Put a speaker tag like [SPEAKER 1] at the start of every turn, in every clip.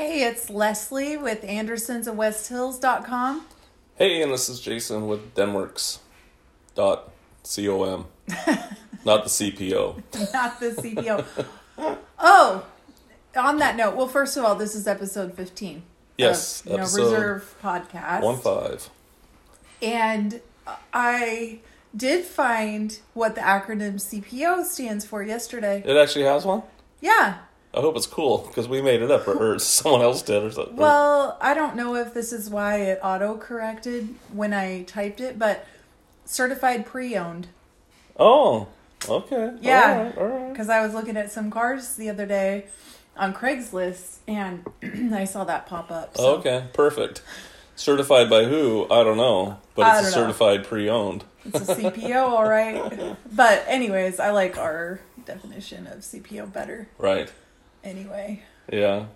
[SPEAKER 1] Hey, it's Leslie with Andersons and WestHills.com.
[SPEAKER 2] Hey, and this is Jason with Denworks dot com, not the CPO.
[SPEAKER 1] Not the CPO. oh, on that note, well, first of all, this is episode 15.
[SPEAKER 2] Yes,
[SPEAKER 1] Of, you know, Reserve podcast.
[SPEAKER 2] One five.
[SPEAKER 1] And I did find what the acronym CPO stands for yesterday.
[SPEAKER 2] It actually has one.
[SPEAKER 1] Yeah.
[SPEAKER 2] I hope it's cool because we made it up, or, or someone else did, or something.
[SPEAKER 1] Well, I don't know if this is why it auto corrected when I typed it, but certified pre owned.
[SPEAKER 2] oh, okay.
[SPEAKER 1] Yeah.
[SPEAKER 2] All right. Right.
[SPEAKER 1] Because I was looking at some cars the other day on Craigslist and I saw that pop up. So.
[SPEAKER 2] Okay. Perfect. Certified by who? I don't know, but it's a
[SPEAKER 1] know.
[SPEAKER 2] certified pre-owned.
[SPEAKER 1] It's a CPO, all right. But, anyways, I like our definition of CPO better
[SPEAKER 2] Right.
[SPEAKER 1] Anyway.
[SPEAKER 2] Yeah.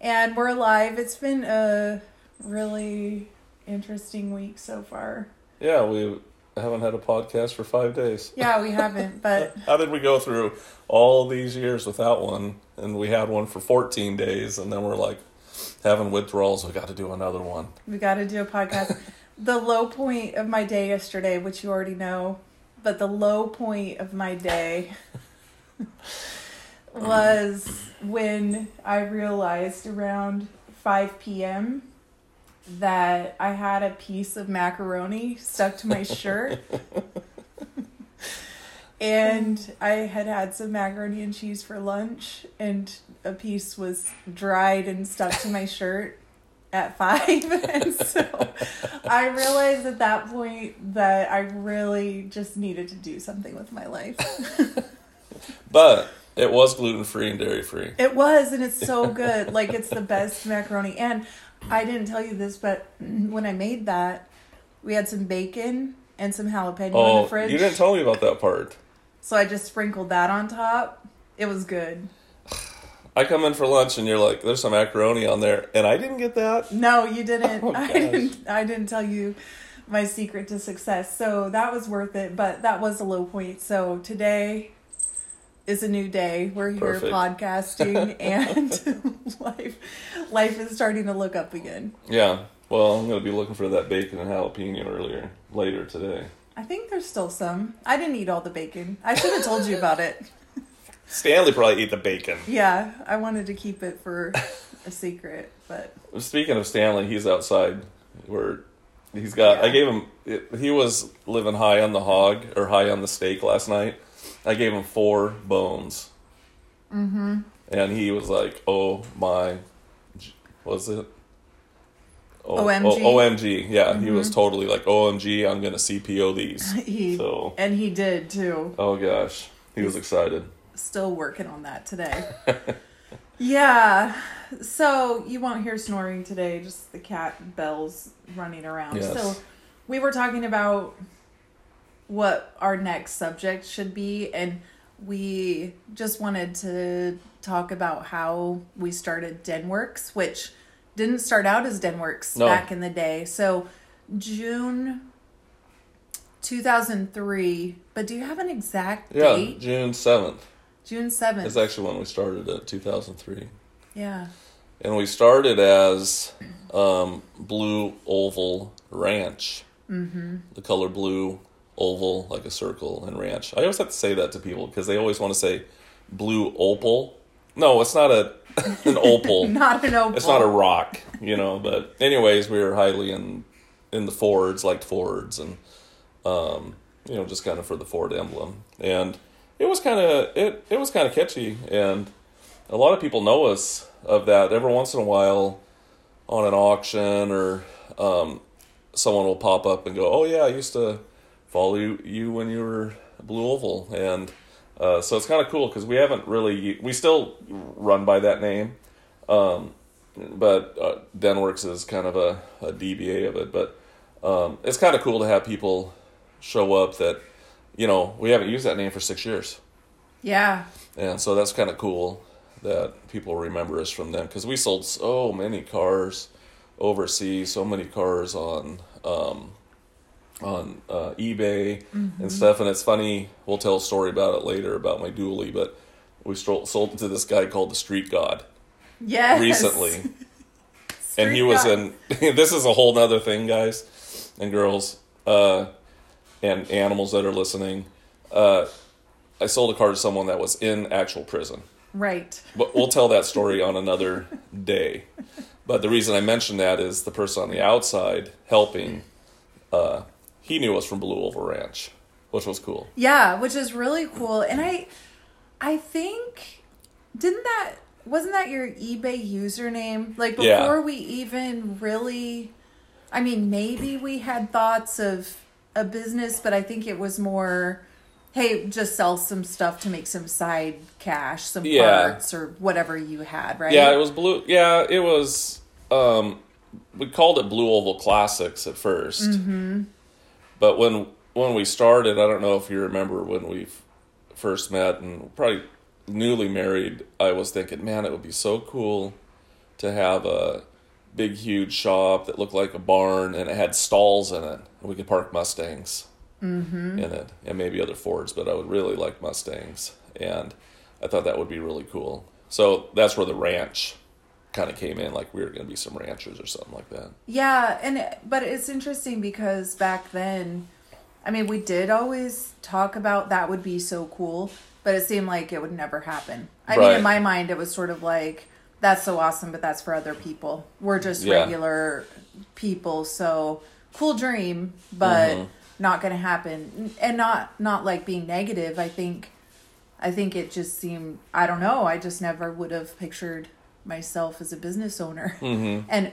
[SPEAKER 1] And we're live. It's been a really interesting week so far.
[SPEAKER 2] Yeah. We haven't had a podcast for five days.
[SPEAKER 1] Yeah, we haven't, but
[SPEAKER 2] How did we go through all these years without one? And we had one for 14 days, and then we're like having withdrawals. We got to do another one.
[SPEAKER 1] we got to do a podcast. the low point of my day yesterday, which you already know, but the low point of my day was when I realized around 5 p.m. that I had a piece of macaroni stuck to my shirt. and I had had some macaroni and cheese for lunch, and a piece was dried and stuck to my shirt at five. and so I realized at that point that I really just needed to do something with my life.
[SPEAKER 2] But it was gluten free and dairy free.
[SPEAKER 1] It was, and it's so good. like it's the best macaroni. And I didn't tell you this, but when I made that, we had some bacon and some jalapeno in
[SPEAKER 2] Oh,
[SPEAKER 1] the fridge.
[SPEAKER 2] you didn't tell me about that part.
[SPEAKER 1] so I just sprinkled that on top. It was good.
[SPEAKER 2] I come in for lunch and you're like, "There's some macaroni on there," and I didn't get that.
[SPEAKER 1] No, you didn't.
[SPEAKER 2] Oh,
[SPEAKER 1] I didn't. I didn't tell you my secret to success. So that was worth it. But that was a low point. So today is a new day. We're here
[SPEAKER 2] Perfect.
[SPEAKER 1] podcasting, and life life is starting to look up again.
[SPEAKER 2] Yeah. Well, I'm gonna be looking for that bacon and jalapeno earlier later today.
[SPEAKER 1] I think there's still some. I didn't eat all the bacon. I should have told you about it.
[SPEAKER 2] Stanley probably ate the bacon.
[SPEAKER 1] Yeah, I wanted to keep it for a secret, but
[SPEAKER 2] Speaking of Stanley, he's outside where he's got. I gave him. He was living high on the hog or high on the steak last night. I gave him four bones. Mm-hmm. And he was like, "Oh my, was it?" Oh,
[SPEAKER 1] OMG?
[SPEAKER 2] oh, OMG. Yeah, he was totally like, OMG, I'm going to CPO these.
[SPEAKER 1] he
[SPEAKER 2] So-
[SPEAKER 1] and he did too.
[SPEAKER 2] Oh gosh, he was excited.
[SPEAKER 1] Still working on that today. yeah. So you won't hear snoring today, just the cat bells running around.
[SPEAKER 2] Yes.
[SPEAKER 1] So we were talking about what our next subject should be and we just wanted to talk about how we started Denworks, which didn't start out as Denworks
[SPEAKER 2] No.
[SPEAKER 1] back in the day. So June 2003, but do you have an exact
[SPEAKER 2] Yeah,
[SPEAKER 1] date?
[SPEAKER 2] June 7th
[SPEAKER 1] June 7th.
[SPEAKER 2] is actually when we started at 2003.
[SPEAKER 1] Yeah.
[SPEAKER 2] And we started as um, Blue Oval Ranch. Mm-hmm. The color blue, oval, like a circle, and ranch. I always have to say that to people because they always want to say blue opal. No, it's not a an opal.
[SPEAKER 1] Not an opal.
[SPEAKER 2] It's not a rock, you know. But anyways, we were highly in in the Fords, liked Fords, and um, you know, just kind of for the Ford emblem. And it was kind of it it was kind of catchy, and a lot of people know us of that. Every once in a while, on an auction or um, someone will pop up and go, "Oh yeah, I used to follow you, when you were Blue Oval," and uh, so it's kind of cool because we haven't really we still run by that name, um, but uh, Denworks is kind of a, a DBA of it. But um, it's kind of cool to have people show up that you know we haven't used that name for six years,
[SPEAKER 1] Yeah.
[SPEAKER 2] and so that's kind of cool that people remember us from them because we sold so many cars overseas, so many cars on um, on uh, eBay and stuff. And it's funny. We'll tell a story about it later about my dually, but we sold it to this guy called the Street God
[SPEAKER 1] Yes.
[SPEAKER 2] recently, and he was in. this is a whole nother thing, guys and girls, uh, and animals that are listening. Uh, I sold a car to someone that was in actual prison.
[SPEAKER 1] Right.
[SPEAKER 2] But we'll tell that story on another day. But the reason I mention that is the person on the outside helping, uh, he knew us from Blue Oval Ranch, which was cool.
[SPEAKER 1] Yeah, which is really cool. And I I think didn't that wasn't that your eBay username? Like before
[SPEAKER 2] Yeah.
[SPEAKER 1] we even really I mean, maybe we had thoughts of a business, but I think it was more hey, just sell some stuff to make some side cash, some
[SPEAKER 2] Yeah.
[SPEAKER 1] parts or whatever you had, right?
[SPEAKER 2] Yeah, it was blue. Yeah, it was. Um, we called it Blue Oval Classics at 1st
[SPEAKER 1] Mm-hmm.
[SPEAKER 2] But when when we started, I don't know if you remember when we first met and probably newly married. I was thinking, man, it would be so cool to have a big, huge shop that looked like a barn and it had stalls in it, and we could park Mustangs mm-hmm. in it, and maybe other Fords. But I would really like Mustangs, and I thought that would be really cool. So that's where the ranch kind of came in, like we were going to be some ranchers or something like that.
[SPEAKER 1] Yeah, and but it's interesting because back then, I mean, we did always talk about that would be so cool, but it seemed like it would never happen. I mean, in my mind, it was sort of like that's so awesome, but that's for other people. We're just
[SPEAKER 2] Yeah.
[SPEAKER 1] regular people, so cool dream, but
[SPEAKER 2] Mhm.
[SPEAKER 1] not going to happen. And not not like being negative. I think I think it just seemed I don't know, I just never would have pictured myself as a business owner.
[SPEAKER 2] Mm-hmm.
[SPEAKER 1] And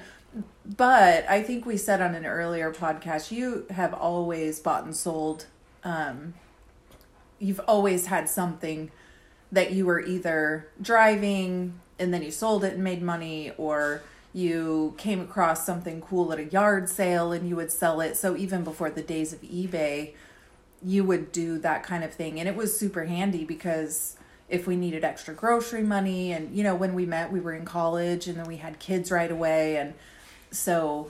[SPEAKER 1] but I think we said on an earlier podcast, you have always bought and sold. Um, you've always had something that you were either driving and then you sold it and made money, or you came across something cool at a yard sale and you would sell it. So even before the days of eBay, you would do that kind of thing. And it was super handy because if we needed extra grocery money, and you know, when we met, we were in college and then we had kids right away. And so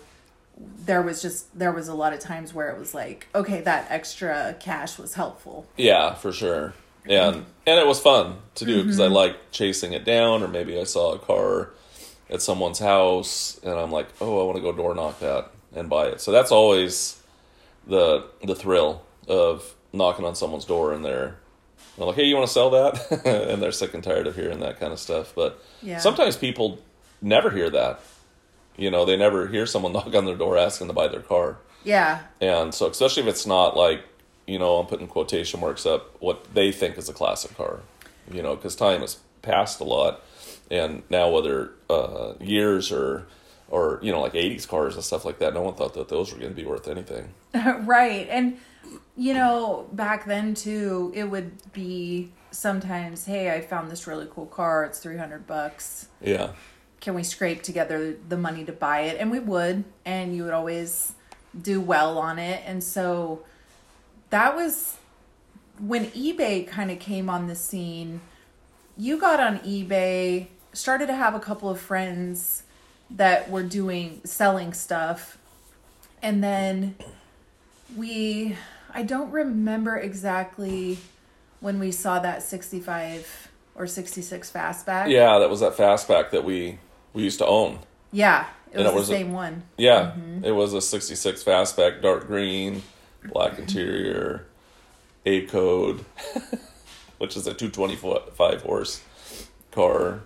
[SPEAKER 1] there was just, there was a lot of times where it was like, okay, that extra cash was helpful.
[SPEAKER 2] Yeah, for sure. And and it was fun to do because
[SPEAKER 1] Mm-hmm.
[SPEAKER 2] I like chasing it down, or maybe I saw a car at someone's house, and I'm like, oh, I want to go door knock that and buy it. So that's always the the thrill of knocking on someone's door and they're they're like, hey, you want to sell that? and they're sick and tired of hearing that kind of stuff. But
[SPEAKER 1] Yeah.
[SPEAKER 2] sometimes people never hear that. You know, they never hear someone knock on their door asking to buy their car.
[SPEAKER 1] Yeah.
[SPEAKER 2] And so, especially if it's not like, you know, I'm putting quotation marks up, what they think is a classic car, you know, because time has passed a lot. And now, whether uh, years or, or, you know, like 80s cars and stuff like that, no one thought that those were going to be worth anything.
[SPEAKER 1] right. And, you know, back then too, it would be sometimes, hey, I found this really cool car. It's 300 bucks.
[SPEAKER 2] Yeah.
[SPEAKER 1] Can we scrape together the money to buy it? And we would. And you would always do well on it. And so that was when eBay kind of came on the scene. You got on eBay, started to have a couple of friends that were doing selling stuff. And then we I don't remember exactly when we saw that 65 or 66 fastback.
[SPEAKER 2] Yeah, that was that fastback that we, we used to own.
[SPEAKER 1] Yeah, it was
[SPEAKER 2] it was
[SPEAKER 1] the
[SPEAKER 2] a-
[SPEAKER 1] same one.
[SPEAKER 2] Yeah, it was a 66 fastback, dark green, black interior, A code, which is a 225 horse car.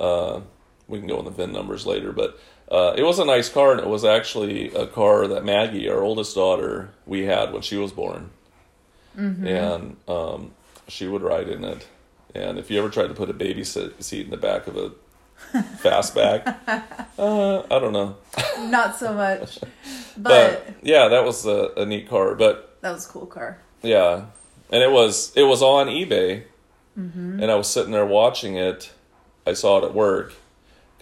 [SPEAKER 2] Uh, we can go in the VIN numbers later, but uh, it was a nice car, and it was actually a car that Maggie, our oldest daughter, we had when she was born. And um, she would ride in it. And if you ever tried to put a baby seat in the back of a fastback, uh, I don't know.
[SPEAKER 1] Not so much.
[SPEAKER 2] but,
[SPEAKER 1] But,
[SPEAKER 2] yeah, that was a, a neat car. But
[SPEAKER 1] that was a cool car.
[SPEAKER 2] yeah, and it was it was on eBay,
[SPEAKER 1] Mm-hmm.
[SPEAKER 2] and I was sitting there watching it. I saw it at work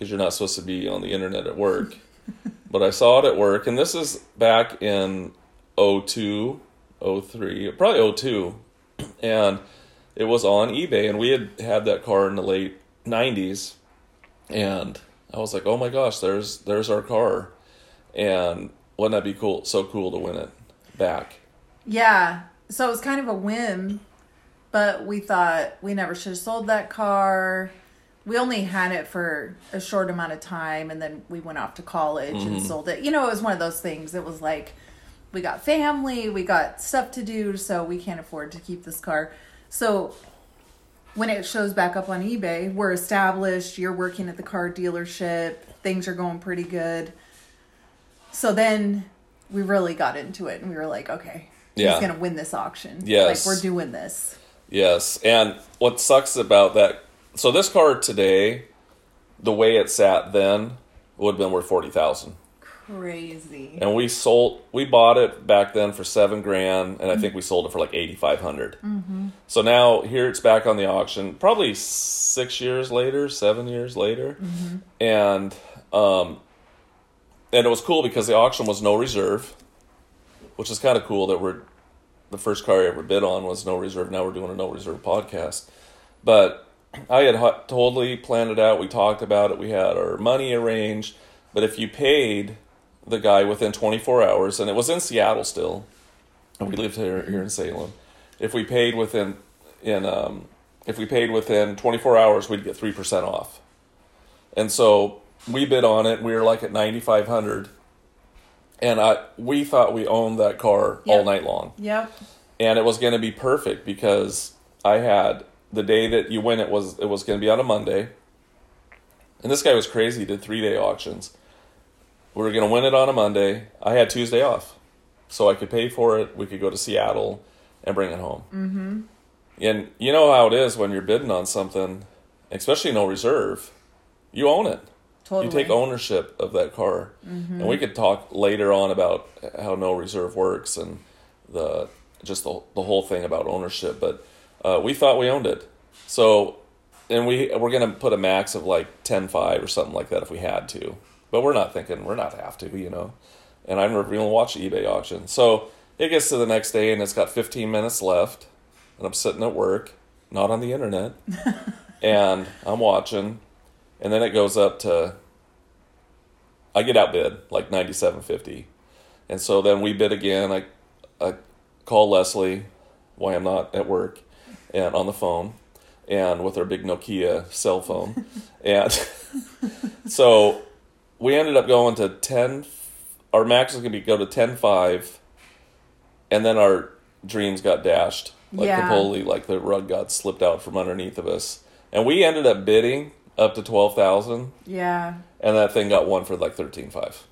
[SPEAKER 2] because you're not supposed to be on the internet at work, but I saw it at work, and this is back in 02, 03, probably 02, and it was on eBay, and we had had that car in the late 90s, and I was like, oh my gosh, there's there's our car, and wouldn't that be cool? So cool to win it back.
[SPEAKER 1] Yeah. So it was kind of a whim, but we thought we never should have sold that car. We only had it for a short amount of time and then we went off to college
[SPEAKER 2] Mm-hmm.
[SPEAKER 1] and sold it. You know, it was one of those things. It was like we got family, we got stuff to do, so we can't afford to keep this car. So when it shows back up on eBay, we're established, you're working at the car dealership, things are going pretty good. So then we really got into it and we were like, okay,
[SPEAKER 2] Yeah.
[SPEAKER 1] he's going to win this auction.
[SPEAKER 2] Yes.
[SPEAKER 1] Like we're doing this.
[SPEAKER 2] Yes, and what sucks about that? So this car today, the way it sat then, would have been worth forty thousand.
[SPEAKER 1] Crazy.
[SPEAKER 2] And we sold, we bought it back then for seven grand, and I think we sold it for like eighty five So now here it's back on the auction, probably six years later, seven years later, and um, and it was cool because the auction was no reserve, which is kind of cool that we're the first car I ever bid on was no reserve. Now we're doing a no reserve podcast, but I had totally planned it out. We talked about it. We had our money arranged. But if you paid the guy within 24 hours, and it was in Seattle still, and we lived here here in Salem. If we paid within in um, if we paid within 24 hours, we'd get three percent off. And so we bid on it. We were like at 9,500, and I we thought we owned that car all night long
[SPEAKER 1] Yep.
[SPEAKER 2] and it was going to be perfect because I had the day that you win it was it was going to be on a Monday, and this guy was crazy. He did three day auctions. We were going to win it on a Monday. I had Tuesday off, so I could pay for it. We could go to Seattle and bring it home. Mm-hmm. And you know how it is when you're bidding on something, especially no reserve. You own it
[SPEAKER 1] Totally.
[SPEAKER 2] you take ownership of that car and we could talk later on about how no reserve works and the just the, the whole thing about ownership but uh, we thought we owned it. So and we we're gonna put a max of like 10-5 or something like that if we had to. But we're not thinking we're not have to you know. And i even watched the ebay auction. So it gets to the next day and it's got 15 minutes left and i'm sitting at work not on the internet and i'm watching. And then it goes up to I get outbid like ninety seven fifty, and so then we bid again. I I call Leslie, why I'm not at work, and on the phone, and with our big Nokia cell phone, and so we ended up going to ten. Our max is gonna be go to ten five, and then our dreams got dashed like
[SPEAKER 1] Yeah.
[SPEAKER 2] completely, like the rug got slipped out from underneath of us, and we ended up bidding up to twelve thousand
[SPEAKER 1] Yeah.
[SPEAKER 2] and that thing got won for like thirteen five,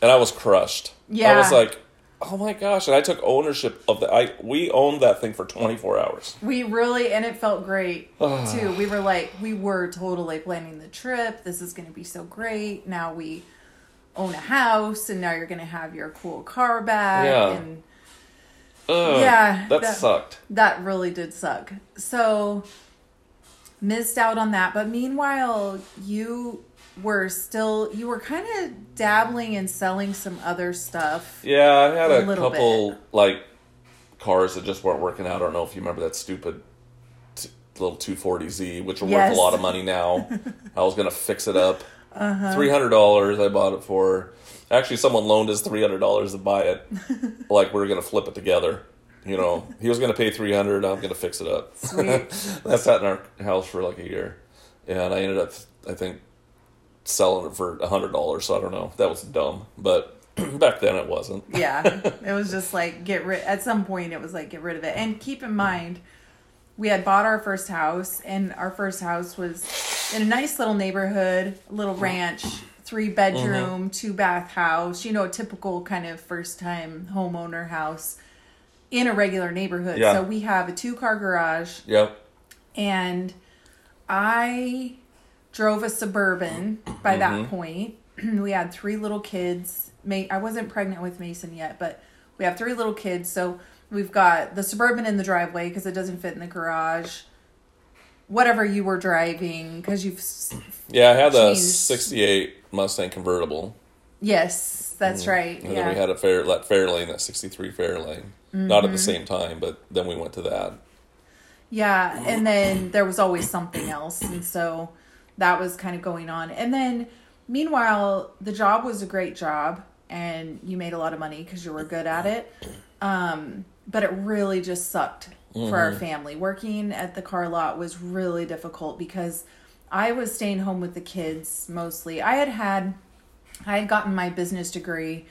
[SPEAKER 2] and I was crushed.
[SPEAKER 1] yeah I
[SPEAKER 2] was like, oh my gosh! And I took ownership of the. I we owned that thing for twenty four hours.
[SPEAKER 1] We really, and it felt great ah. too. We were like, we were totally planning the trip. This is going to be so great. Now we own a house, and now you're going to have your cool car back.
[SPEAKER 2] Yeah.
[SPEAKER 1] And
[SPEAKER 2] Ugh,
[SPEAKER 1] Yeah,
[SPEAKER 2] that,
[SPEAKER 1] that-
[SPEAKER 2] sucked.
[SPEAKER 1] that really did suck. So missed out on that. But meanwhile, you were still, you were kind of dabbling and selling some other stuff.
[SPEAKER 2] Yeah, I had
[SPEAKER 1] A
[SPEAKER 2] a, couple
[SPEAKER 1] bit.
[SPEAKER 2] like cars that just weren't working out. I don't know if you remember that stupid t- little 240Z, which are worth a lot of money now. I was gonna fix it up.
[SPEAKER 1] Uh-huh.
[SPEAKER 2] Three hundred dollars. I bought it for. Actually, someone loaned us three hundred dollars to buy it. like we were gonna flip it together. You know, he was gonna pay three hundred. I'm gonna fix it up.
[SPEAKER 1] Sweet.
[SPEAKER 2] that sat in our house for like a year, and I ended up, I think, selling it for a hundred dollars. So I don't know. That was dumb, but back then it wasn't.
[SPEAKER 1] yeah it was just like get rid at some point it was like get rid of it and keep in mind we had bought our first house and our first house was in a nice little neighborhood little ranch three bedroom mm-hmm. two bath house you know a typical kind of first time homeowner house in a regular neighborhood
[SPEAKER 2] Yeah.
[SPEAKER 1] so we have a two car garage
[SPEAKER 2] Yep.
[SPEAKER 1] and I drove a suburban by that mm-hmm. point. we had three little kids. I wasn't pregnant with Mason yet, but we have three little kids. So we've got the suburban in the driveway because it doesn't fit in the garage. Whatever you were driving, because you've
[SPEAKER 2] Yeah, I had a '68 Mustang convertible,
[SPEAKER 1] yes, that's mm-hmm. right.
[SPEAKER 2] and
[SPEAKER 1] yeah,
[SPEAKER 2] then we had a fair that Fairlane, that '63 Fairlane. Not at the mm-hmm. same time, but then we went to that.
[SPEAKER 1] Yeah, and then there was always something else, and so that was kind of going on. And then, meanwhile, the job was a great job, and you made a lot of money because you were good at it. Um, but it really just sucked for our family. Working at the car lot was really difficult because I was staying home with the kids mostly. I had had, I had gotten my business degree,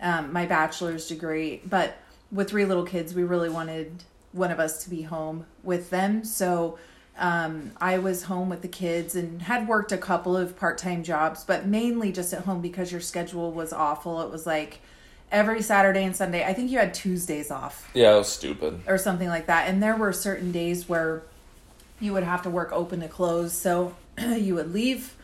[SPEAKER 1] um, my bachelor's degree, but with three little kids, we really wanted one of us to be home with them. So um, I was home with the kids and had worked a couple of part time jobs, but mainly just at home because your schedule was awful. It was like every Saturday and Sunday. I think you had Tuesdays off
[SPEAKER 2] Yeah, it was stupid.
[SPEAKER 1] or something like that. And there were certain days where you would have to work open to close. So you would leave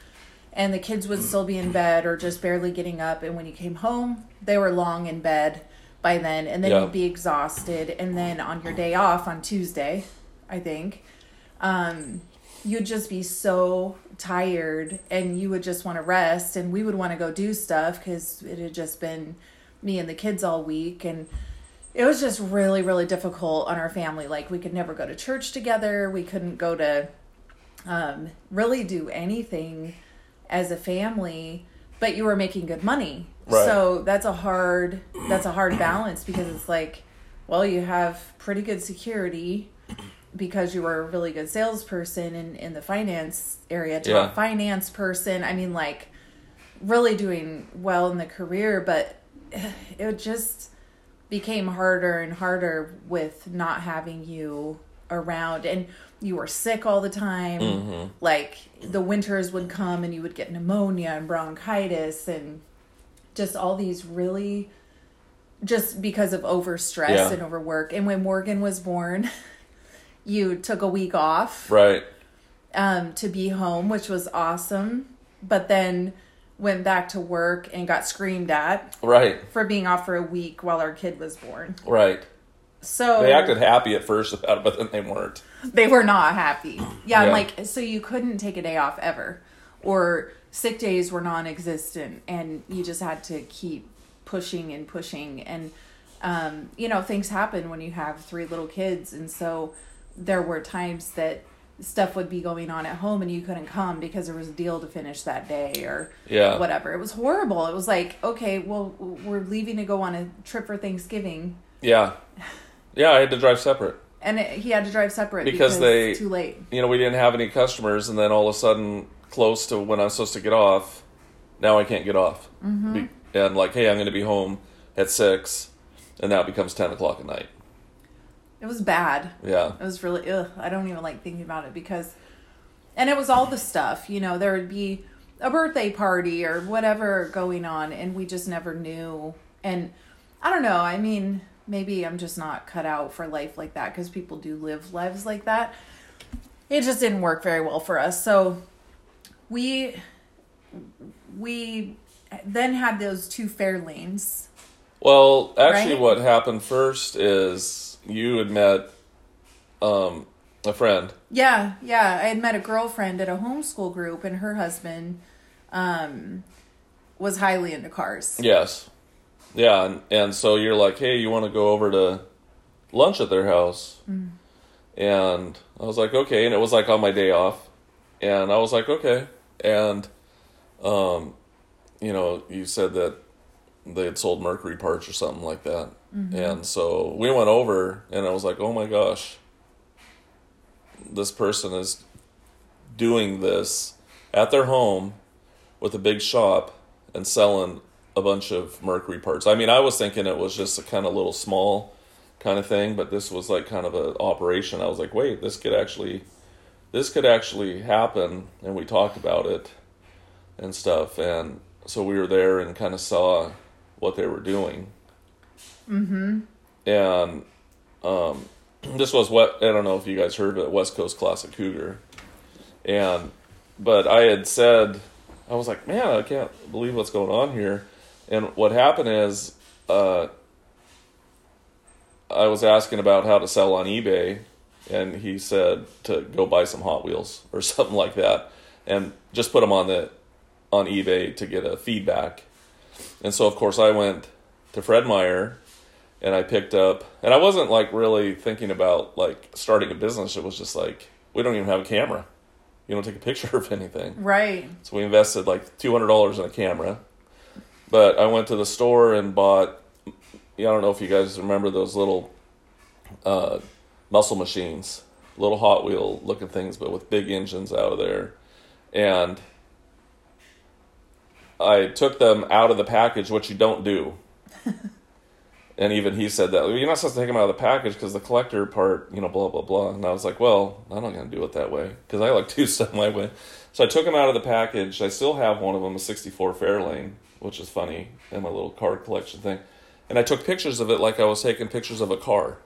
[SPEAKER 1] and the kids would still be in bed or just barely getting up. And when you came home, they were long in bed by then. And then
[SPEAKER 2] Yeah.
[SPEAKER 1] you'd be exhausted. And then on your day off on Tuesday, I think, um, you'd just be so tired and you would just want to rest. And we would want to go do stuff because it had just been me and the kids all week. And it was just really really difficult on our family like we could never go to church together we couldn't go to um, really do anything as a family but you were making good money
[SPEAKER 2] Right.
[SPEAKER 1] so that's a hard that's a hard balance because it's like well you have pretty good security because you were a really good salesperson in, in the finance area top
[SPEAKER 2] Yeah.
[SPEAKER 1] finance person i mean like really doing well in the career but it just became harder and harder with not having you around and you were sick all the time
[SPEAKER 2] Mm-hmm.
[SPEAKER 1] like the winters would come and you would get pneumonia and bronchitis and just all these really just because of overstress
[SPEAKER 2] Yeah.
[SPEAKER 1] and overwork and when morgan was born you took a week off
[SPEAKER 2] Right.
[SPEAKER 1] um, to be home which was awesome but then went back to work and got screamed at
[SPEAKER 2] Right.
[SPEAKER 1] for being off for a week while our kid was born.
[SPEAKER 2] Right.
[SPEAKER 1] So
[SPEAKER 2] They acted happy at first about it, but then they weren't.
[SPEAKER 1] they were not happy. Yeah,
[SPEAKER 2] Yeah.
[SPEAKER 1] like so you couldn't take a day off ever, or sick days were non-existent, and you just had to keep pushing and pushing. And um, you know things happen when you have three little kids, and so there were times that stuff would be going on at home and you couldn't come because there was a deal to finish that day or
[SPEAKER 2] Yeah.
[SPEAKER 1] whatever. It was horrible. It was like, okay, well, we're leaving to go on a trip for Thanksgiving.
[SPEAKER 2] Yeah. Yeah, I had to drive separate.
[SPEAKER 1] And it, he had to drive separate
[SPEAKER 2] Because
[SPEAKER 1] because,
[SPEAKER 2] they-
[SPEAKER 1] too late.
[SPEAKER 2] You know, we didn't have any customers, and then all of a sudden, close to when I'm supposed to get off, now I can't get off.
[SPEAKER 1] Mm-hmm.
[SPEAKER 2] Be- and like, hey, I'm going to be home at six, and now it becomes ten o'clock at night.
[SPEAKER 1] It was bad.
[SPEAKER 2] Yeah.
[SPEAKER 1] It was really ugh. I don't even like thinking about it because, and it was all the stuff. You know, there would be a birthday party or whatever going on, and we just never knew. And I don't know. I mean, maybe I'm just not cut out for life like that because people do live lives like that. It just didn't work very well for us. So we we then had those two Fairlanes.
[SPEAKER 2] Well, actually,
[SPEAKER 1] Right?
[SPEAKER 2] what happened first is you had met um, a friend.
[SPEAKER 1] Yeah, yeah. I had met a girlfriend at a homeschool group, and her husband um, was highly into cars.
[SPEAKER 2] Yes. Yeah, and, and so you're like, hey, you want to go over to lunch at their house? And I was like, okay. And it was like on my day off. And I was like, okay. And, um, you know, you said that they had sold Mercury parts or something like that. Mm-hmm. And so we went over, and I was like, oh my gosh, this person is doing this at their home with a big shop and selling a bunch of Mercury parts. I mean, I was thinking it was just a kind of little small kind of thing, but this was like kind of an operation. I was like, wait, this could actually, this could actually happen, and we talked about it and stuff, and so we were there and kind of saw what they were doing. Mm-hmm. And um, this was what I don't know if you guys heard of it, West Coast Classic Cougar, and but I had said I was like, man, I can't believe what's going on here. And what happened is, uh, I was asking about how to sell on eBay, and he said to go buy some Hot Wheels or something like that, and just put them on the on eBay to get a feedback. And so, of course, I went to Fred Meyer, and I picked up, and I wasn't like really thinking about like starting a business. It was just like we don't even have a camera. You don't take a picture of anything.
[SPEAKER 1] Right.
[SPEAKER 2] So we invested like two hundred dollars in a camera. But I went to the store and bought. Yeah, I don't know if you guys remember those little uh, muscle machines, little Hot Wheel looking things, but with big engines out of there. and I took them out of the package, which you don't do. and even he said that you're not supposed to take them out of the package because the collector part, you know, blah blah blah. And I was like, well, I'm not going to do it that way because I like to do stuff my way. So I took them out of the package. I still have one of them, a '64 Fairlane, which is funny in my little car collection thing. And I took pictures of it like I was taking pictures of a car,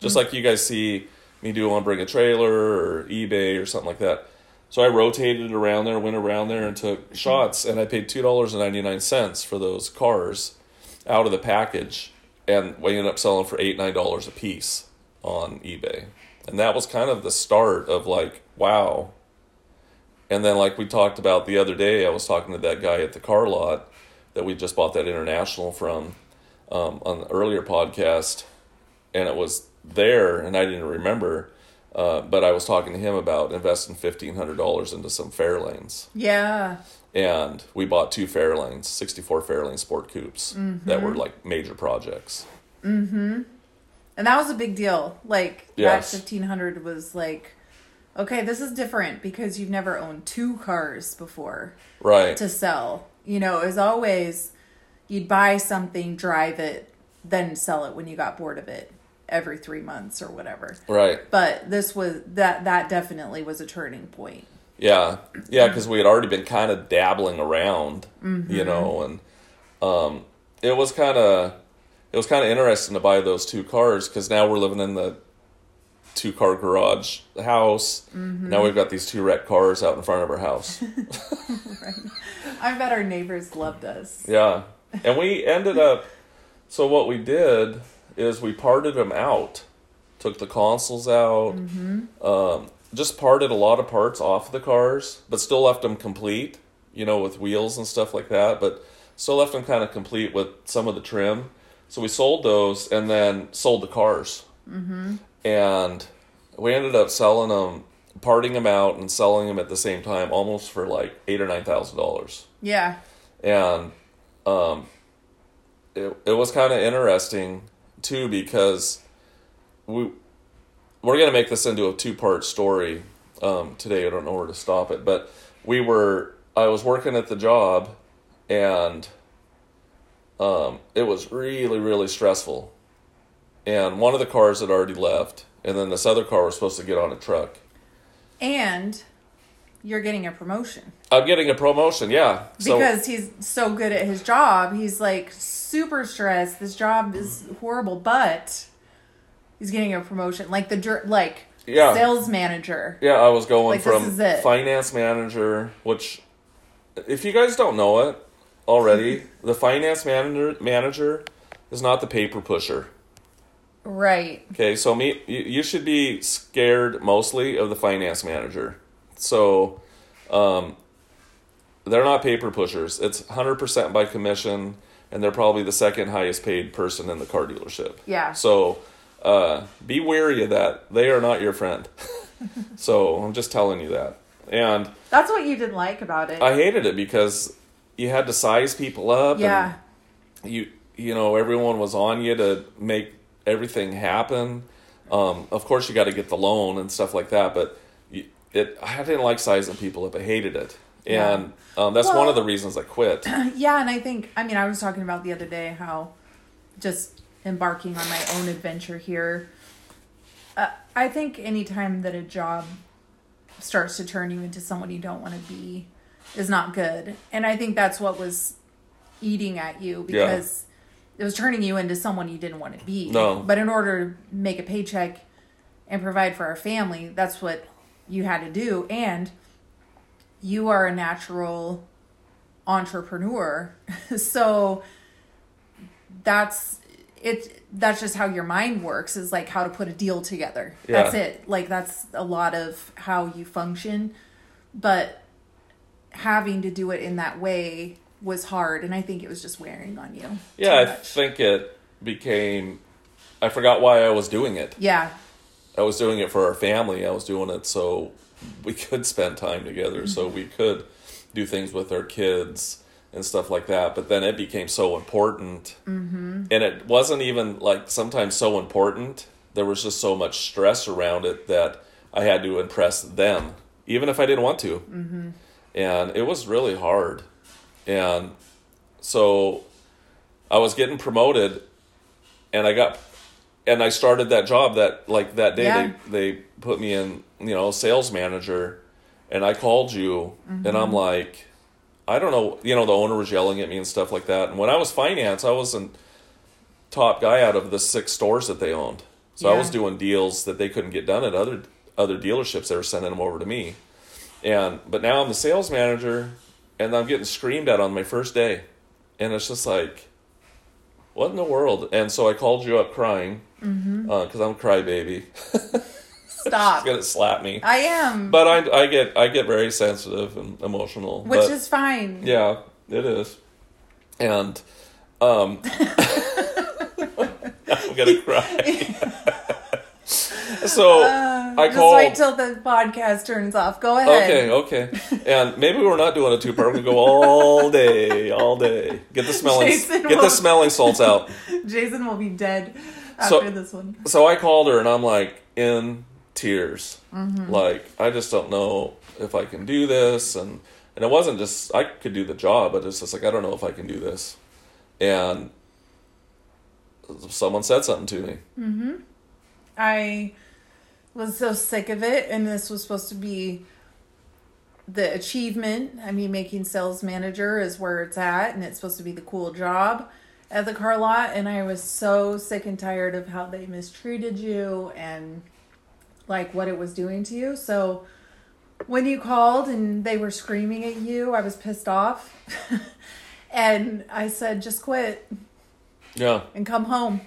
[SPEAKER 2] just mm. like you guys see me do on Bring a Trailer or eBay or something like that. So I rotated around there, went around there, and took shots. And I paid two dollars and ninety nine cents for those cars out of the package, and we ended up selling for eight nine dollars a piece on eBay. And that was kind of the start of like, wow. And then, like we talked about the other day, I was talking to that guy at the car lot that we just bought that international from um, on the earlier podcast, and it was there, and I didn't remember. Uh, but I was talking to him about investing fifteen hundred dollars into some Fairlanes,
[SPEAKER 1] Yeah.
[SPEAKER 2] and we bought two Fairlanes, sixty four Fairlane Sport Coupes that were like major projects.
[SPEAKER 1] And that was a big deal. Like
[SPEAKER 2] Yes.
[SPEAKER 1] that fifteen hundred was like, okay, this is different because you've never owned two cars before
[SPEAKER 2] Right.
[SPEAKER 1] to sell. You know, as always you'd buy something, drive it, then sell it when you got bored of it every three months or whatever.
[SPEAKER 2] Right.
[SPEAKER 1] But this was that that definitely was a turning point.
[SPEAKER 2] Yeah, yeah, because we had already been kind of dabbling around, you know, and um, it was kind of it was kind of interesting to buy those two cars because now we're living in the two car garage house. Now we've got these two wrecked cars out in front of our house.
[SPEAKER 1] I bet our neighbors loved us.
[SPEAKER 2] yeah, and we ended up. So what we did is we parted them out, took the consoles out, um, just parted a lot of parts off the cars, but still left them complete, you know, with wheels and stuff like that. But still left them kind of complete with some of the trim. So we sold those and then sold the cars, mm-hmm. and we ended up selling them, parting them out and selling them at the same time, almost for like eight or nine thousand dollars
[SPEAKER 1] Yeah.
[SPEAKER 2] and um, it it was kind of interesting too because we we're gonna make this into a two part story um, today. I don't know where to stop it, but we were I was working at the job, and um, it was really really stressful. And one of the cars had already left, and then this other car was supposed to get on a truck.
[SPEAKER 1] And you're getting a promotion.
[SPEAKER 2] I'm getting a promotion, yeah. So,
[SPEAKER 1] because he's so good at his job. He's like super stressed. This job is horrible, but he's getting a promotion, like the like
[SPEAKER 2] Yeah.
[SPEAKER 1] sales manager.
[SPEAKER 2] Yeah, I was going
[SPEAKER 1] Like,
[SPEAKER 2] from finance manager, which, if you guys don't know it already, the finance manager manager is not the paper pusher.
[SPEAKER 1] Right.
[SPEAKER 2] Okay, so me, you, you should be scared mostly of the finance manager. So, um, they're not paper pushers. It's hundred percent by commission, and they're probably the second highest paid person in the car dealership.
[SPEAKER 1] Yeah.
[SPEAKER 2] So, uh, be wary of that. They are not your friend. so I'm just telling you that. And
[SPEAKER 1] That's what you didn't like about it.
[SPEAKER 2] I hated it because you had to size people up.
[SPEAKER 1] yeah.
[SPEAKER 2] And you you know everyone was on you to make everything happen. Um, of course, you got to get the loan and stuff like that, but it I didn't like sizing people up. I hated it,
[SPEAKER 1] Yeah.
[SPEAKER 2] and um, that's one of the reasons I quit.
[SPEAKER 1] Yeah, and I think I mean I was talking about the other day how just embarking on my own adventure here. Uh, I think anytime that a job starts to turn you into someone you don't want to be is not good, and I think that's what was eating at you
[SPEAKER 2] Yeah.
[SPEAKER 1] because it was turning you into someone you didn't want to be.
[SPEAKER 2] No.
[SPEAKER 1] but in order to make a paycheck and provide for our family, that's what you had to do, and you are a natural entrepreneur. so that's it that's just how your mind works is like how to put a deal together.
[SPEAKER 2] Yeah.
[SPEAKER 1] That's it. Like that's a lot of how you function. But having to do it in that way was hard and I think it was just wearing on you.
[SPEAKER 2] Yeah, I think it became. I forgot why I was doing it.
[SPEAKER 1] Yeah.
[SPEAKER 2] I was doing it for our family. I was doing it so we could spend time together, so we could do things with our kids and stuff like that. But then it became so important, mm-hmm. and it wasn't even like sometimes so important. There was just so much stress around it that I had to impress them even if I didn't want to. Mm-hmm. And it was really hard. And so I was getting promoted and I got and I started that job that like that day
[SPEAKER 1] Yeah.
[SPEAKER 2] they they put me in, you know, sales manager and I called you and I'm
[SPEAKER 1] Mm-hmm.
[SPEAKER 2] like I don't know, you know, the owner was yelling at me and stuff like that. And when I was finance, I wasn't top guy out of the six stores that they owned. So I was doing deals that they couldn't get done at other other dealerships. They were sending them over to me. And but now I'm the sales manager and I'm getting screamed at on my first day. And it's just like what in the world? And so I called you up crying because I'm a crybaby.
[SPEAKER 1] Stop.
[SPEAKER 2] gonna slap me.
[SPEAKER 1] I am.
[SPEAKER 2] But I, I get I get very sensitive and emotional.
[SPEAKER 1] which
[SPEAKER 2] but-
[SPEAKER 1] is fine.
[SPEAKER 2] yeah, it is. And um I'm gonna cry. So
[SPEAKER 1] Uh,
[SPEAKER 2] I
[SPEAKER 1] just
[SPEAKER 2] called
[SPEAKER 1] wait till the podcast turns off. Go ahead.
[SPEAKER 2] Okay, okay. And maybe we're not doing a two part, we're gonna go all day, all day. Get the smelling
[SPEAKER 1] Jason
[SPEAKER 2] get the smelling salts out.
[SPEAKER 1] Jason will be dead
[SPEAKER 2] So-
[SPEAKER 1] after this one.
[SPEAKER 2] So I called her and I'm like in tears.
[SPEAKER 1] Mm-hmm.
[SPEAKER 2] Like, I just don't know if I can do this and and it wasn't just I could do the job, but it's just like I don't know if I can do this. And someone said something to me. Mm-hmm.
[SPEAKER 1] I was so sick of it, and this was supposed to be the achievement. I mean, making sales manager is where it's at, and it's supposed to be the cool job at the car lot. And I was so sick and tired of how they mistreated you and like what it was doing to you. So when you called and they were screaming at you, I was pissed off. and I said, just quit
[SPEAKER 2] Yeah.
[SPEAKER 1] and come home.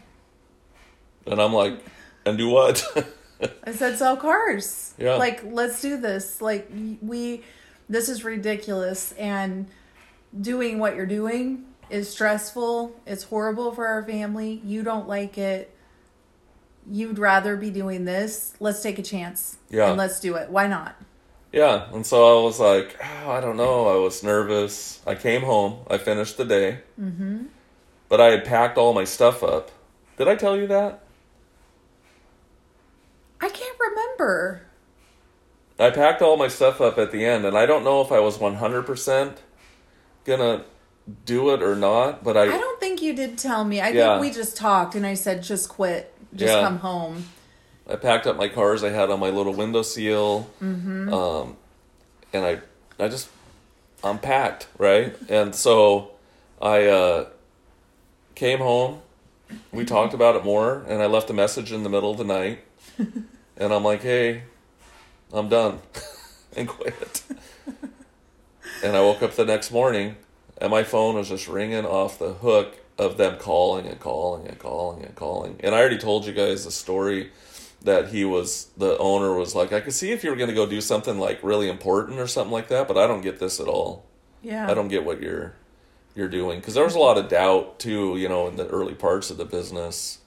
[SPEAKER 2] And I'm like, and do what?
[SPEAKER 1] I said, sell cars.
[SPEAKER 2] Yeah.
[SPEAKER 1] Like, let's do this. Like, we, this is ridiculous. And doing what you're doing is stressful. It's horrible for our family. You don't like it. You'd rather be doing this. Let's take a chance.
[SPEAKER 2] Yeah.
[SPEAKER 1] And let's do it. Why not?
[SPEAKER 2] Yeah, and so I was like, oh, I don't know. I was nervous. I came home. I finished the day. Mm-hmm. But I had packed all my stuff up. Did I tell you that?
[SPEAKER 1] I can't remember.
[SPEAKER 2] I packed all my stuff up at the end, and I don't know if I was 100% gonna do it or not, but I.
[SPEAKER 1] I don't think you did tell me. I
[SPEAKER 2] Yeah.
[SPEAKER 1] think we just talked and I said, just quit. Just
[SPEAKER 2] Yeah.
[SPEAKER 1] come home.
[SPEAKER 2] I packed up my cars I had on my little window seal,
[SPEAKER 1] Mm-hmm.
[SPEAKER 2] um, and I, I just unpacked right, and so I uh, came home. We talked about it more, and I left a message in the middle of the night, and I'm like, "Hey, I'm done," and quit. and I woke up the next morning, and my phone was just ringing off the hook of them calling and calling and calling and calling. And I already told you guys the story that he was the owner was like, I could see if you were going to go do something like really important or something like that, but I don't get this at all.
[SPEAKER 1] Yeah.
[SPEAKER 2] I don't get what you're you're doing because there was a lot of doubt too, you know, in the early parts of the business.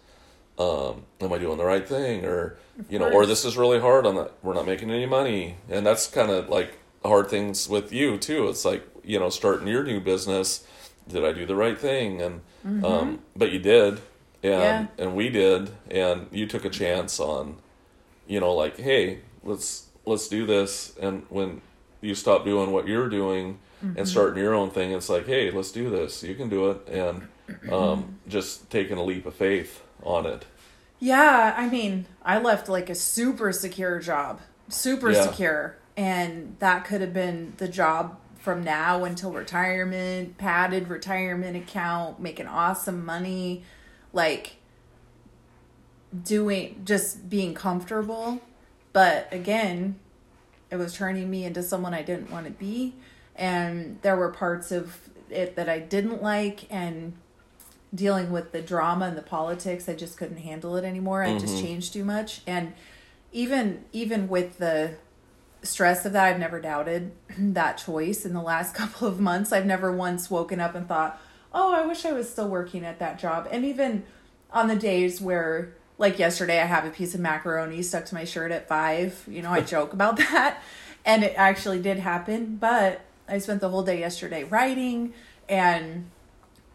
[SPEAKER 2] Um, am I doing the right thing, or you know, or this is really hard. On that we're not making any money, and that's kind of like hard things with you too. It's like you know, starting your new business. Did I do the right thing? And um, but you did, and
[SPEAKER 1] Yeah.
[SPEAKER 2] and we did, and you took a chance on, you know, like hey, let's let's do this, and when you stop doing what you're doing and starting your own thing, it's like hey, let's do this. You can do it, and um, just taking a leap of faith on it.
[SPEAKER 1] Yeah, I mean, I left like a super secure job, super
[SPEAKER 2] Yeah.
[SPEAKER 1] secure, and that could have been the job from now until retirement, padded retirement account, making awesome money, like doing just being comfortable. But again, it was turning me into someone I didn't want to be, and there were parts of it that I didn't like and dealing with the drama and the politics i just couldn't handle it anymore. I just mm-hmm. changed too much. And even even with the stress of that i've never doubted that choice. In the last couple of months i've never once woken up and thought oh i wish i was still working at that job. And even on the days where like yesterday i have a piece of macaroni stuck to my shirt at five you know i joke about that. And it actually did happen. But i spent the whole day yesterday writing and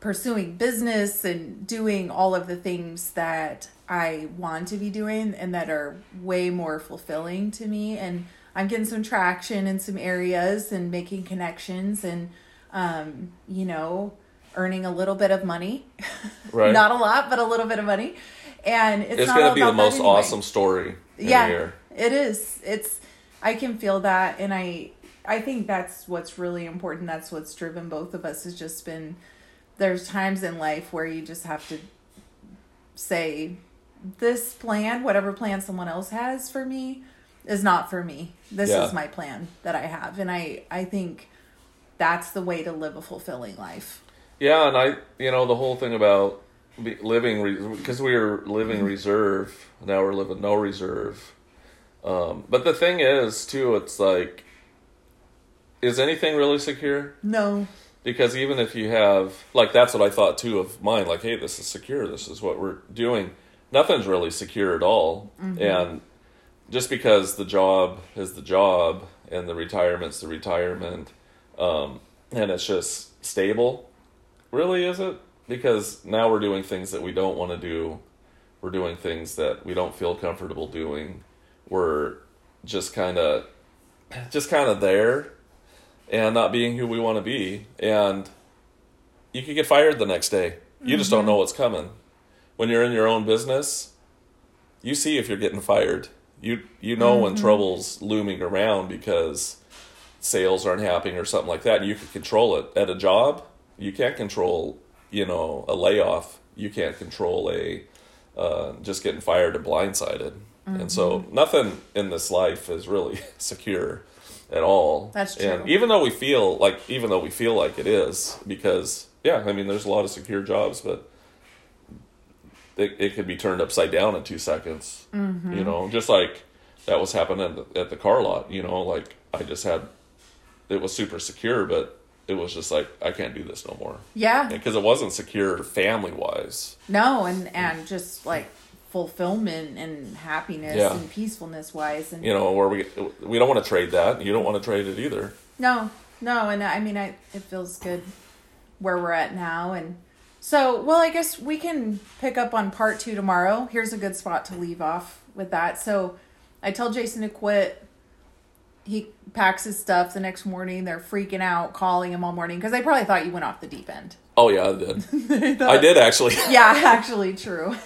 [SPEAKER 1] pursuing business and doing all of the things that I want to be doing and that are way more fulfilling to me. And I'm getting some traction in some areas and making connections and um, you know, earning a little bit of money.
[SPEAKER 2] Right.
[SPEAKER 1] not a lot, but a little bit of money. And it's,
[SPEAKER 2] It's
[SPEAKER 1] not
[SPEAKER 2] gonna be the most
[SPEAKER 1] anyway.
[SPEAKER 2] awesome story in
[SPEAKER 1] yeah it is it's i can feel that and i i think that's what's really important that's what's driven both of us has just been there's times in life where you just have to say this plan whatever plan someone else has for me is not for me this
[SPEAKER 2] Yeah.
[SPEAKER 1] is my plan that i have and i i think that's the way to live a fulfilling life
[SPEAKER 2] Yeah, and I, you know, the whole thing about living because we were living reserve. Now we're living no reserve. Um, but the thing is, too, it's like, is anything really secure?
[SPEAKER 1] no
[SPEAKER 2] Because even if you have, like, that's what I thought too of mine. Like, hey, this is secure. This is what we're doing. Nothing's really secure at all. And just because the job is the job and the retirement's the retirement, um, and it's just stable, really is it? Because now we're doing things that we don't want to do. We're doing things that we don't feel comfortable doing. We're just kind of, just kind of there, and not being who we want to be. And you could get fired the next day. You just don't mm-hmm. know what's coming. When you're in your own business, you see if you're getting fired. You you know when mm-hmm. trouble's looming around because sales aren't happening or something like that. And you can control it. At a job, you can't control you know a layoff. You can't control a uh, just getting fired and blindsided. And so mm-hmm. nothing in this life is really secure at all.
[SPEAKER 1] That's true.
[SPEAKER 2] And even though we feel like even though we feel like it is because yeah, I mean there's a lot of secure jobs, but it, it could be turned upside down in two seconds.
[SPEAKER 1] Mm-hmm.
[SPEAKER 2] You know, just like that was happening at the, at the car lot. You know, like I just had it was super secure, but it was just like I can't do this no more
[SPEAKER 1] yeah
[SPEAKER 2] because it wasn't secure family wise.
[SPEAKER 1] No, and and just like fulfillment and happiness
[SPEAKER 2] Yeah.
[SPEAKER 1] and peacefulness wise and
[SPEAKER 2] You know, where we we don't want to trade that. You don't want to trade it either.
[SPEAKER 1] no, no, and I mean I it feels good where we're at now and so well I guess we can pick up on part 2 tomorrow. Here's a good spot to leave off with that. So I tell Jason to quit. He packs his stuff the next morning. They're freaking out, calling him all morning because they probably thought you went off the deep end.
[SPEAKER 2] Oh yeah, I did. I did actually.
[SPEAKER 1] Yeah, actually, true.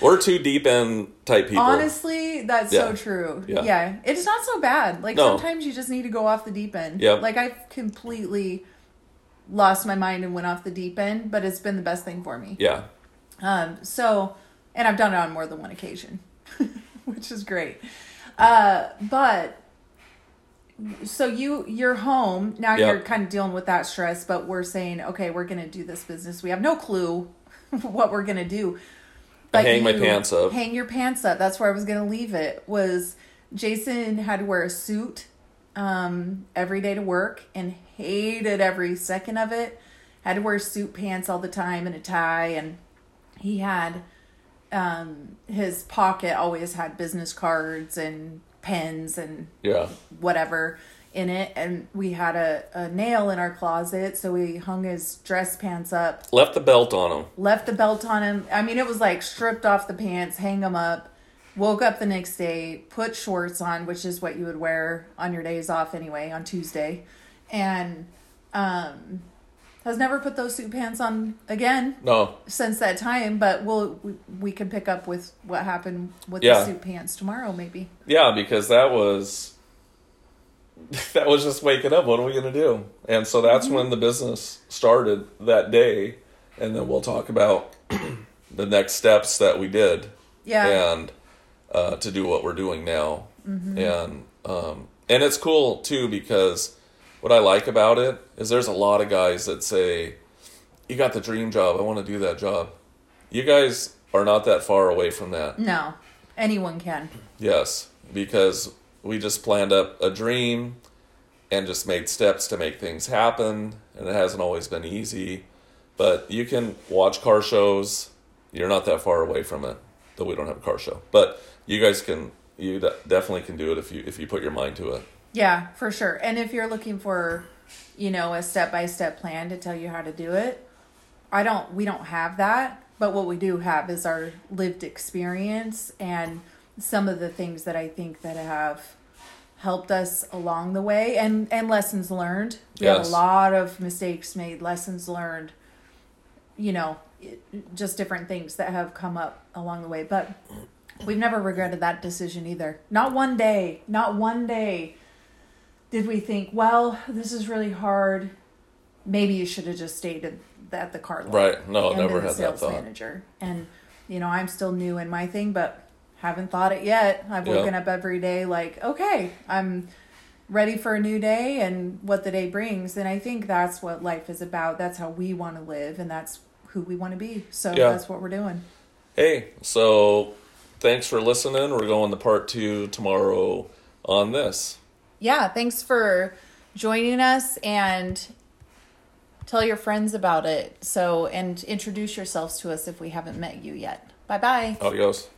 [SPEAKER 2] We're too deep in type people.
[SPEAKER 1] Honestly, that's
[SPEAKER 2] Yeah.
[SPEAKER 1] so true.
[SPEAKER 2] Yeah.
[SPEAKER 1] Yeah. It's not so bad. Like
[SPEAKER 2] No.
[SPEAKER 1] sometimes you just need to go off the deep end.
[SPEAKER 2] Yep.
[SPEAKER 1] Like I've completely lost my mind and went off the deep end, but it's been the best thing for me.
[SPEAKER 2] yeah,
[SPEAKER 1] Um so and I've done it on more than one occasion, which is great. Uh but so you you're home now
[SPEAKER 2] Yep.
[SPEAKER 1] you're kind of dealing with that stress but we're saying okay we're gonna do this business we have no clue what we're gonna do
[SPEAKER 2] I hang my pants up.
[SPEAKER 1] hang your pants up that's where i was gonna leave it was jason had to wear a suit um, every day to work and hated every second of it had to wear suit pants all the time and a tie and he had um, his pocket always had business cards and pens and
[SPEAKER 2] yeah.
[SPEAKER 1] whatever in it and we had a, a nail in our closet so we hung his dress pants up
[SPEAKER 2] Left the belt on him.
[SPEAKER 1] left the belt on him i mean it was like stripped off the pants hang them up woke up the next day put shorts on which is what you would wear on your days off anyway on tuesday and um has never put those suit pants on again
[SPEAKER 2] No,
[SPEAKER 1] since that time but we'll we, we can pick up with what happened with
[SPEAKER 2] Yeah.
[SPEAKER 1] the suit pants tomorrow maybe
[SPEAKER 2] yeah, because that was that was just waking up. What are we gonna do? And so that's
[SPEAKER 1] Mm-hmm.
[SPEAKER 2] when the business started that day, and then we'll talk about the next steps that we did.
[SPEAKER 1] yeah
[SPEAKER 2] and uh, to do what we're doing now.
[SPEAKER 1] Mm-hmm.
[SPEAKER 2] And um, and it's cool too because what I like about it is there's a lot of guys that say, "You got the dream job. I want to do that job." You guys are not that far away from that.
[SPEAKER 1] no anyone can
[SPEAKER 2] Yes, because we just planned up a dream and just made steps to make things happen, and it hasn't always been easy. But you can watch car shows. You're not that far away from it, though we don't have a car show. But you guys can, you definitely can do it if you if you put your mind to it.
[SPEAKER 1] Yeah, for sure. And if you're looking for, you know, a step by step plan to tell you how to do it, I don't we don't have that, but what we do have is our lived experience and some of the things that I think that have helped us along the way and and lessons learned. We
[SPEAKER 2] Yes.
[SPEAKER 1] a lot of mistakes made, lessons learned. You know, it- just different things that have come up along the way, but we've never regretted that decision either. Not one day, not one day did we think, well, this is really hard. Maybe you should have just stayed at, at the car
[SPEAKER 2] Right. No, never had that thought.
[SPEAKER 1] manager. And you know, I'm still new in my thing, but haven't thought it yet. I've
[SPEAKER 2] Yeah.
[SPEAKER 1] woken up every day like, okay, I'm ready for a new day and what the day brings. And I think that's what life is about. That's how we want to live, and that's who we want to be. So
[SPEAKER 2] Yeah.
[SPEAKER 1] that's what we're doing.
[SPEAKER 2] Hey, so thanks for listening. We're going to part two tomorrow on this.
[SPEAKER 1] Yeah, thanks for joining us and tell your friends about it. So and introduce yourselves to us if we haven't met you yet. Bye bye.
[SPEAKER 2] Adios.